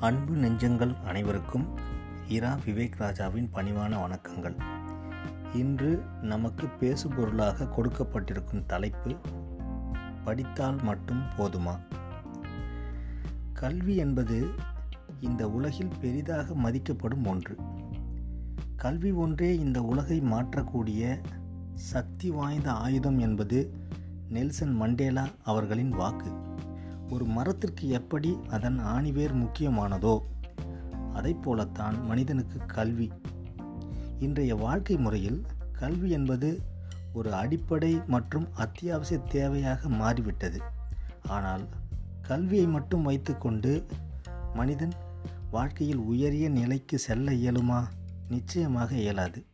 அன்பு நெஞ்சங்கள் அனைவருக்கும் இரா விவேக் ராஜாவின் பணிவான வணக்கங்கள். இன்று நமக்கு பேசுபொருளாக கொடுக்கப்பட்டிருக்கும் தலைப்பு படித்தால் மட்டும் போதுமா? கல்வி என்பது இந்த உலகில் பெரிதாக மதிக்கப்படும் ஒன்று. கல்வி ஒன்றே இந்த உலகை மாற்றக்கூடிய சக்தி வாய்ந்த ஆயுதம் என்பது நெல்சன் மண்டேலா அவர்களின் வாக்கு. ஒரு மரத்திற்கு எப்படி அதன் ஆணிவேர் முக்கியமானதோ அதை போலத்தான் மனிதனுக்கு கல்வி. இன்றைய வாழ்க்கை முறையில் கல்வி என்பது ஒரு அடிப்படை மற்றும் அத்தியாவசிய தேவையாக மாறிவிட்டது. ஆனால் கல்வியை மட்டும் வைத்துக்கொண்டு மனிதன் வாழ்க்கையில் உயரிய நிலைக்கு செல்ல இயலுமா? நிச்சயமாக இயலாது.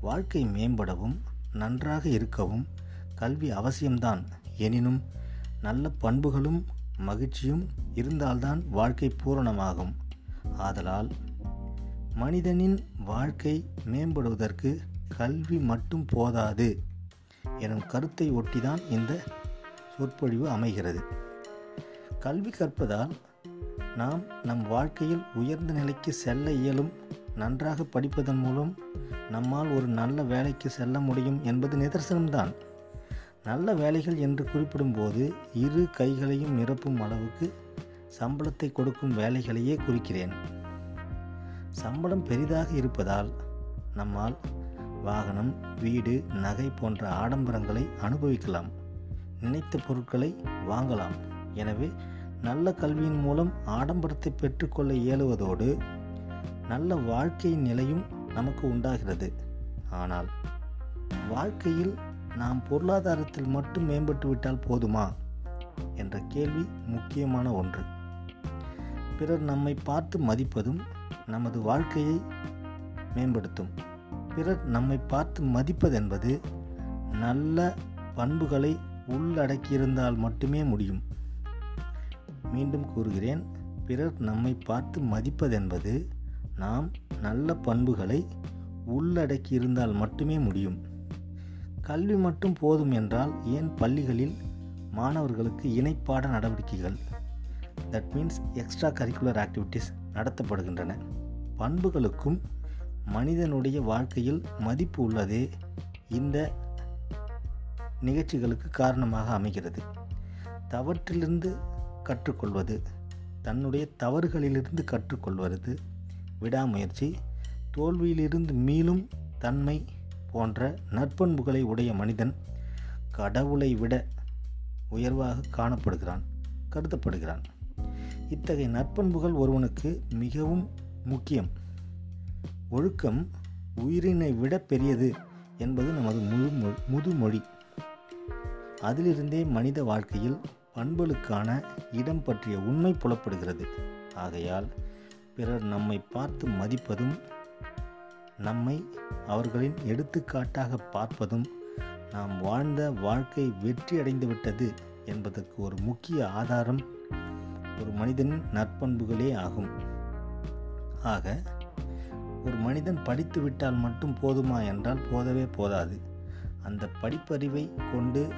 வாழ்க்கை மேம்படவும் நன்றாக இருக்கவும் கல்வி அவசியம்தான். எனினும் நல்ல பண்புகளும் மகிழ்ச்சியும் இருந்தால்தான் வாழ்க்கை பூரணமாகும். ஆதலால் மனிதனின் வாழ்க்கை மேம்படுவதற்கு கல்வி மட்டும் போதாது எனும் கருத்தை ஒட்டிதான் இந்த சொற்பொழிவு அமைகிறது. கல்வி கற்பதால் நாம் நம் வாழ்க்கையில் உயர்ந்த நிலைக்கு செல்ல இயலும். நன்றாக படிப்பதன் மூலம் நம்மால் ஒரு நல்ல வேலைக்கு செல்ல முடியும் என்பது நிதர்சனம்தான். நல்ல வேலைகள் என்று குறிப்பிடும்போது இரு கைகளையும் நிரப்பும் அளவுக்கு சம்பளத்தை கொடுக்கும் வேலைகளையே குறிக்கிறேன். சம்பளம் பெரிதாக இருப்பதால் நம்மால் வாகனம் வீடு நகை போன்ற ஆடம்பரங்களை அனுபவிக்கலாம். நினைத்த பொருட்களை வாங்கலாம். எனவே நல்ல கல்வியின் மூலம் ஆடம்பரத்தை பெற்றுக்கொள்ள இயலுவதோடு நல்ல வாழ்க்கை நிலையும் நமக்கு உண்டாகிறது. ஆனால் வாழ்க்கையில் நாம் பொருளாதாரத்தில் மட்டும் மேம்பட்டு விட்டால் போதுமா? என்ற கேள்வி முக்கியமான ஒன்று. பிறர் நம்மை பார்த்து மதிப்பதும் நமது வாழ்க்கையை மேம்படுத்தும். பிறர் நம்மை பார்த்து மதிப்பதென்பது நல்ல பண்புகளை உள்ளடக்கியிருந்தால் மட்டுமே முடியும். மீண்டும் கூறுகிறேன் பிறர் நம்மை பார்த்து மதிப்பதென்பது நாம் நல்ல பண்புகளை உள்ளடக்கியிருந்தால் மட்டுமே முடியும். கல்வி மட்டும் போதும் என்றால் ஏன் பள்ளிகளில் மாணவர்களுக்கு இணைப்பாட நடவடிக்கைகள்? That means extra curricular activities நடத்தப்படுகின்றன. பண்புகளுக்கும் மனிதனுடைய வாழ்க்கையில் மதிப்பு உள்ளதே இந்த நிகழ்ச்சிகளுக்கு காரணமாக அமைகிறது. தவற்றிலிருந்து கற்றுக்கொள்வது தன்னுடைய தவறுகளிலிருந்து கற்றுக்கொள்வது விடாமுயற்சி தோல்வியிலிருந்து மீளும் தன்மை போன்ற நற்பண்புகளை உடைய மனிதன் கடவுளை விட உயர்வாக காணப்படுகிறான் கருதப்படுகிறான். இத்தகைய நற்பண்புகள் ஒருவனுக்கு மிகவும் முக்கியம். ஒழுக்கம் உயிரினை விட பெரியது என்பது நமது முழு முதுமொழி அதிலிருந்தே மனித வாழ்க்கையில் பண்புகளுக்கான இடம் பற்றிய உண்மை புலப்படுகிறது. ஆகையால் பிறர் நம்மை பார்த்து மதிப்பதும் நம்மை அவர்களின் எடுத்துக்காட்டாக பார்ப்பதும் நாம் வாழ்ந்த வாழ்க்கை வெற்றி அடைந்துவிட்டது என்பதற்கு ஒரு முக்கிய ஆதாரம் ஒரு மனிதனின் நற்பண்புகளே ஆகும். ஆக ஒரு மனிதன் படித்து விட்டால் மட்டும் போதுமா என்றால் போதவே போதாது. அந்த படிப்பறிவை கொண்டு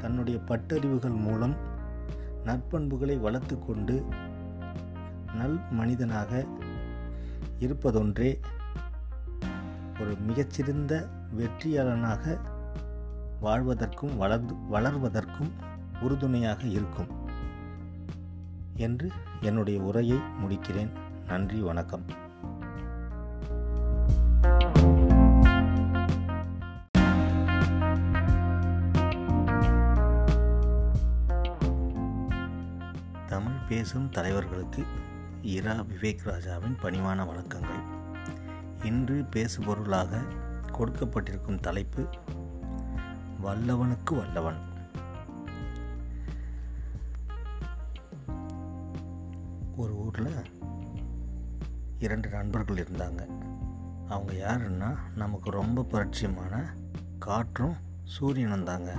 தன்னுடைய பட்டறிவுகள் மூலம் நற்பண்புகளை வளர்த்து கொண்டு நல் மனிதனாக இருப்பதொன்றே ஒரு மிகச்சிறந்த வெற்றியாளனாக வாழ்வதற்கும் வளர்ந்து வளர்வதற்கும் உறுதுணையாக இருக்கும் என்று என்னுடைய உரையை முடிக்கிறேன். நன்றி வணக்கம். தமிழ் பேசும் தலைவர்களுக்கு இரா விவேக் ராஜாவின் பணிவான வணக்கங்கள். இன்று பேசுபொருளாக கொடுக்கப்பட்டிருக்கும் தலைப்பு வல்லவனுக்கு வல்லவன் ஒரு ஊரில் இரண்டு நண்பர்கள் இருந்தாங்க. அவங்க யாருன்னா நமக்கு ரொம்ப பரிச்சயமான காற்றும் சூரியனும் தாங்க.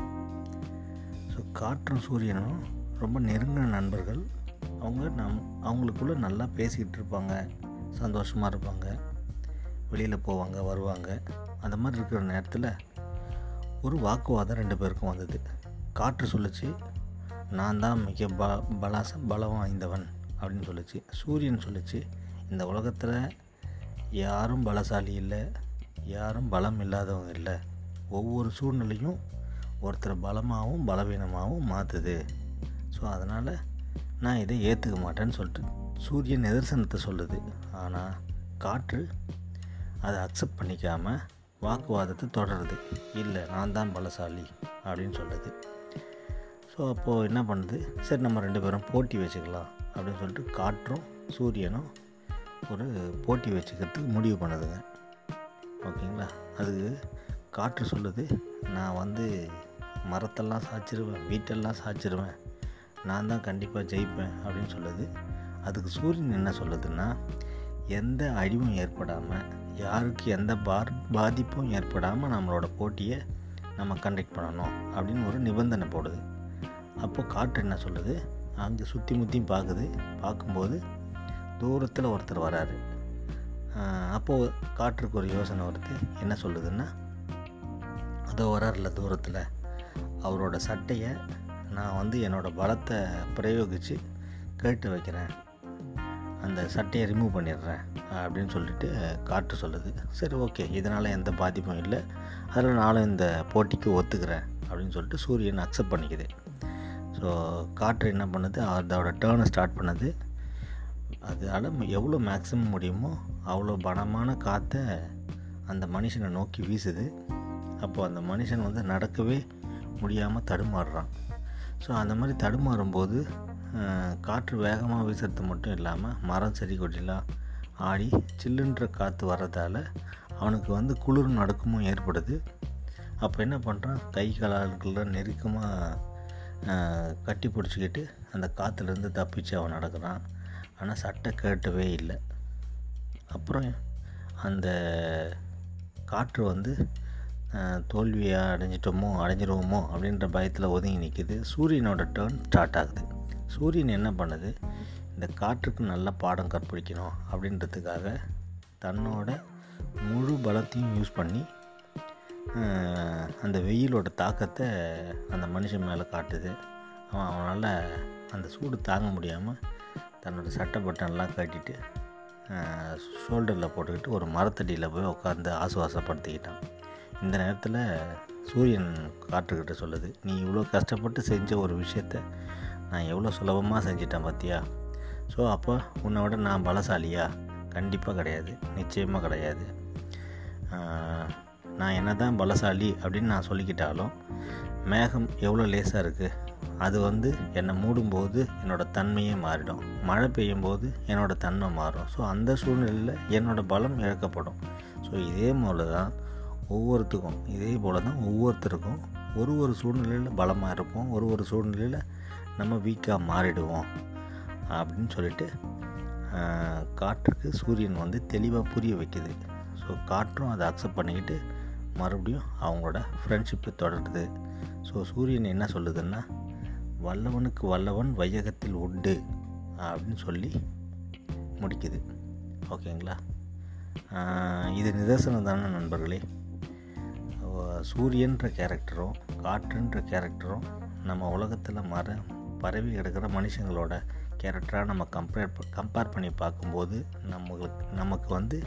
ஸோ காற்றும் சூரியனும் ரொம்ப நெருங்கின நண்பர்கள். அவங்க நம் அவங்களுக்குள்ளே நல்லா பேசிக்கிட்டு இருப்பாங்க சந்தோஷமாக இருப்பாங்க. வெளியில் போவாங்க வருவாங்க. அந்த மாதிரி இருக்கிற நேரத்தில் ஒரு வாக்குவாதம் ரெண்டு பேருக்கும் வந்தது. காற்று சொல்லிச்சு நான் தான் மிக ப பலாச பலம் வாய்ந்தவன் அப்படின்னு சொல்லிச்சு. சூரியன் சொல்லிச்சு இந்த உலகத்தில் யாரும் பலசாலி இல்லை யாரும் பலம் இல்லாதவங்க இல்லை. ஒவ்வொரு சூழ்நிலையும் ஒருத்தர் பலமாகவும் பலவீனமாகவும் மாற்றுது ஸோ அதனால் நான் இதை ஏற்றுக்க மாட்டேன்னு சொல்லிட்டு சூரியன் நிதர்சனத்தை சொல்லுது. ஆனால் காற்று அதை அக்செப்ட் பண்ணிக்காமல் வாக்குவாதத்தை தொடருது. இல்லை நான் தான் பலசாலி அப்படின்னு சொல்லுது ஸோ அப்போது என்ன பண்ணுது? சரி நம்ம ரெண்டு பேரும் போட்டி வச்சுக்கலாம் அப்படின்னு சொல்லிட்டு காற்றும் சூரியனும் ஒரு போட்டி வச்சுக்கிறதுக்கு முடிவு பண்ணுதுங்க. ஓகேங்களா? அதுக்கு காற்று சொல்லுது நான் வந்து மரத்தெல்லாம் சாய்ச்சிருவேன் வீட்டெல்லாம் சாய்ச்சிருவேன் நான் தான் கண்டிப்பாக ஜெயிப்பேன் அப்படின்னு சொல்லுது. அதுக்கு சூரியன் என்ன சொல்லுதுன்னா எந்த அழிவும் ஏற்படாமல் யாருக்கு எந்த பார் பாதிப்பும் ஏற்படாமல் நம்மளோட போட்டியை நம்ம கண்டக்ட் பண்ணணும் அப்படின்னு ஒரு நிபந்தனை போடுது. அப்போது காற்று என்ன சொல்லுது? அங்கே சுற்றி முற்றியும் பார்க்குது பார்க்கும்போது தூரத்தில் ஒருத்தர் வராரு. அப்போது காற்றுக்கு ஒரு யோசனை வருது. என்ன சொல்லுதுன்னா அதோ வராருல தூரத்தில். அவரோட சட்டையை நான் வந்து என்னோடய பலத்தை பிரயோகித்து கேட்டு வைக்கிறேன். அந்த சட்டையை ரிமூவ் பண்ணிடுறேன். அப்படின்னு சொல்லிட்டு காற்று சொல்லுது. சரி ஓகே. இதனால் எந்த பாதிப்பும் இல்லை. அதில் நானும் இந்த போட்டிக்கு ஒத்துக்கிறேன் அப்படின்னு சொல்லிட்டு சூரியன் அக்செப்ட் பண்ணிக்குது. ஸோ காற்று என்ன பண்ணுது? அதோட டேர்னை ஸ்டார்ட் பண்ணுது. அதால் எவ்வளோ மேக்ஸிமம் முடியுமோ அவ்வளோ பலமான காற்றை அந்த மனுஷனை நோக்கி வீசுது. அப்போது அந்த மனுஷன் வந்து நடக்கவே முடியாமல் தடுமாறுறான். ஸோ அந்த மாதிரி தடுமாறும்போது காற்று வேகமாக வீசுறது மட்டும் இல்லாமல் மரம் செடி கொடிலாம் ஆடி சில்லுன்ற காற்று வர்றதால் அவனுக்கு வந்து குளிர் நடுக்கமும் ஏற்படுது. அப்போ என்ன பண்ணுறான் கை கால்களில் நெருக்கமாக கட்டி பிடிச்சிக்கிட்டு அந்த காற்றுலேருந்து தப்பிச்சு அவன் நடக்கிறான். ஆனால் சட்டை கேட்டவே இல்லை. அப்புறம் அந்த காற்று வந்து தோல்வியாக அடைஞ்சிட்டோமோ அடைஞ்சிருவோமோ அப்படின்ற பயத்தில் ஒதுங்கி நிற்கிது சூரியனோட டேர்ன் ஸ்டார்ட் ஆகுது. சூரியன் என்ன பண்ணுது? இந்த காற்றுக்கு நல்ல பாடம் கற்பிக்கணும் அப்படின்றதுக்காக தன்னோட முழு பலத்தையும் யூஸ் பண்ணி அந்த வெயிலோட தாக்கத்தை அந்த மனுஷன் மேலே காட்டுது. அவன் அவனால் அந்த சூடு தாங்க முடியாமல் தன்னோட சட்டை பட்டன்லாம் கட்டிட்டு ஷோல்டரில் போட்டுக்கிட்டு ஒரு மரத்தடியில் போய் உட்காந்து ஆசுவாசப்படுத்திக்கிட்டான். இந்த நேரத்தில் சூரியன் காற்றுக்கிட்ட சொல்லுது நீ இவ்வளோ கஷ்டப்பட்டு செஞ்ச ஒரு விஷயத்த நான் எவ்வளோ சுலபமாக செஞ்சிட்டேன் பார்த்தியா ஸோ அப்போ உன்னை விட நான் பலசாலியா? கண்டிப்பாக கிடையாது. நிச்சயமாக கிடையாது. நான் என்ன தான் பலசாலி அப்படின்னு நான் சொல்லிக்கிட்டாலும் மேகம் எவ்வளோ லேசாக இருக்குது அது வந்து என்னை மூடும்போது என்னோடய தன்மையே மாறிடும். மழை பெய்யும் போது என்னோடய தன்மை மாறும். ஸோ அந்த சூழ்நிலையில் என்னோடய பலம் இழக்கப்படும். ஸோ இதே போல் தான் ஒவ்வொருத்துக்கும் இதே போல் தான் ஒவ்வொருத்தருக்கும் ஒரு ஒரு சூழ்நிலையில் பலமாக இருப்போம். ஒரு ஒரு சூழ்நிலையில் நம்ம வீக்காக மாறிடுவோம். அப்படின்னு சொல்லிட்டு காற்றுக்கு சூரியன் வந்து தெளிவாக புரிய வைக்குது. ஸோ காற்றும் அதை அக்செப்ட் பண்ணிக்கிட்டு மறுபடியும் அவங்களோட ஃப்ரெண்ட்ஷிப்பை தொடருது. ஸோ சூரியன் என்ன சொல்லுதுன்னா வல்லவனுக்கு வல்லவன் வையகத்தில் உண்டு அப்படின்னு சொல்லி முடிக்குது. ஓகேங்களா? இது நிதர்சனம் தானே நண்பர்களே. சூரியன்ற கேரக்டரும் காற்றுன்ற கேரக்டரும் நம்ம உலகத்தில் மர பரவி கிடக்கிற மனுஷங்களோட கேரக்டராக நம்ம கம்பேர் கம்பேர் பண்ணி பார்க்கும்போது நம்மளுக்கு நமக்கு வந்து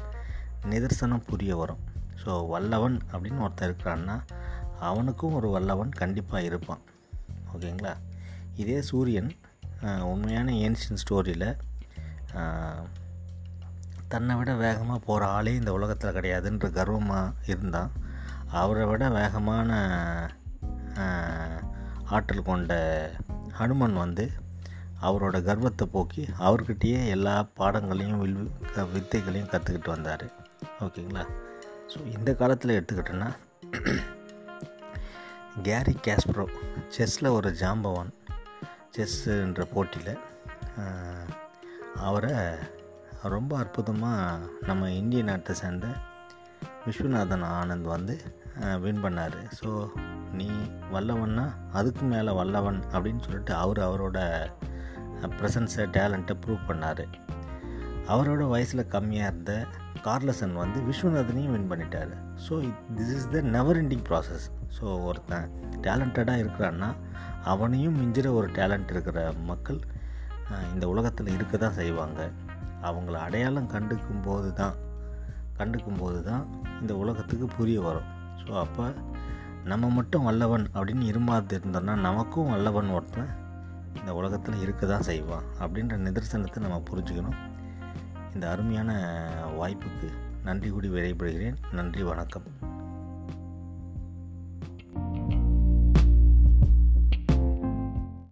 நிதர்சனம் புரிய வரும். ஸோ வல்லவன் அப்படின்னு ஒருத்தர் இருக்கிறான்னா அவனுக்கும் ஒரு வல்லவன் கண்டிப்பாக இருப்பான். ஓகேங்களா? இதே சூரியன் உண்மையான ஏன்ஷியன் ஸ்டோரியில் தன்னை விட வேகமாக போகிற ஆளே இந்த உலகத்தில் கிடையாதுன்ற கர்வமாக இருந்தான். அவரை விட வேகமான ஆற்றல் கொண்ட ஹனுமன் வந்து அவரோட கர்வத்தை போக்கி அவர்கிட்டயே எல்லா பாடங்களையும் வில் வித்தைகளையும் கற்றுக்கிட்டு வந்தார். ஓகேங்களா? ஸோ இந்த காலத்தில் எடுத்துக்கிட்டோன்னா கேரி கேஸ்ப்ரோ செஸ்ஸில் ஒரு ஜாம்பவான் செஸ்ஸுன்ற போட்டியில் அவரை ரொம்ப அற்புதமாக நம்ம இந்திய நாட்டை சேர்ந்த விஸ்வநாதன் ஆனந்த் வந்து வின் பண்ணார். ஸோ நீ வல்லவன்னா அதுக்கு மேலே வல்லவன் அப்படின்னு சொல்லிட்டு அவர் அவரோட ப்ரெசன்ஸை டேலண்ட்டை ப்ரூவ் பண்ணார். அவரோட வயசில் கம்மியாக இருந்த கார்லசன் வந்து விஸ்வநாதனையும் வின் பண்ணிட்டார். So this is the never ending process so ஒருத்தன் டேலண்டடாக இருக்கிறான்னா அவனையும் மிஞ்சிற ஒரு டேலண்ட் இருக்கிற மக்கள் இந்த உலகத்தில் இருக்க தான் செய்வாங்க. அவங்கள அடையாளம் கண்டுக்கும் போது தான் கண்டுக்கும் போது தான் இந்த உலகத்துக்கு புரிய வரும். ஸோ அப்போ நம்ம மட்டும் வல்லவன் அப்படின்னு இருமாது இருந்தோன்னா நமக்கும் வல்லவன் ஒருத்தன் இந்த உலகத்தில் இருக்க தான் செய்வான் அப்படின்ற நிதர்சனத்தை நம்ம புரிஞ்சுக்கணும். இந்த அருமையான வாய்ப்புக்கு நன்றி கூடி விடைபெறுகிறேன். நன்றி வணக்கம்.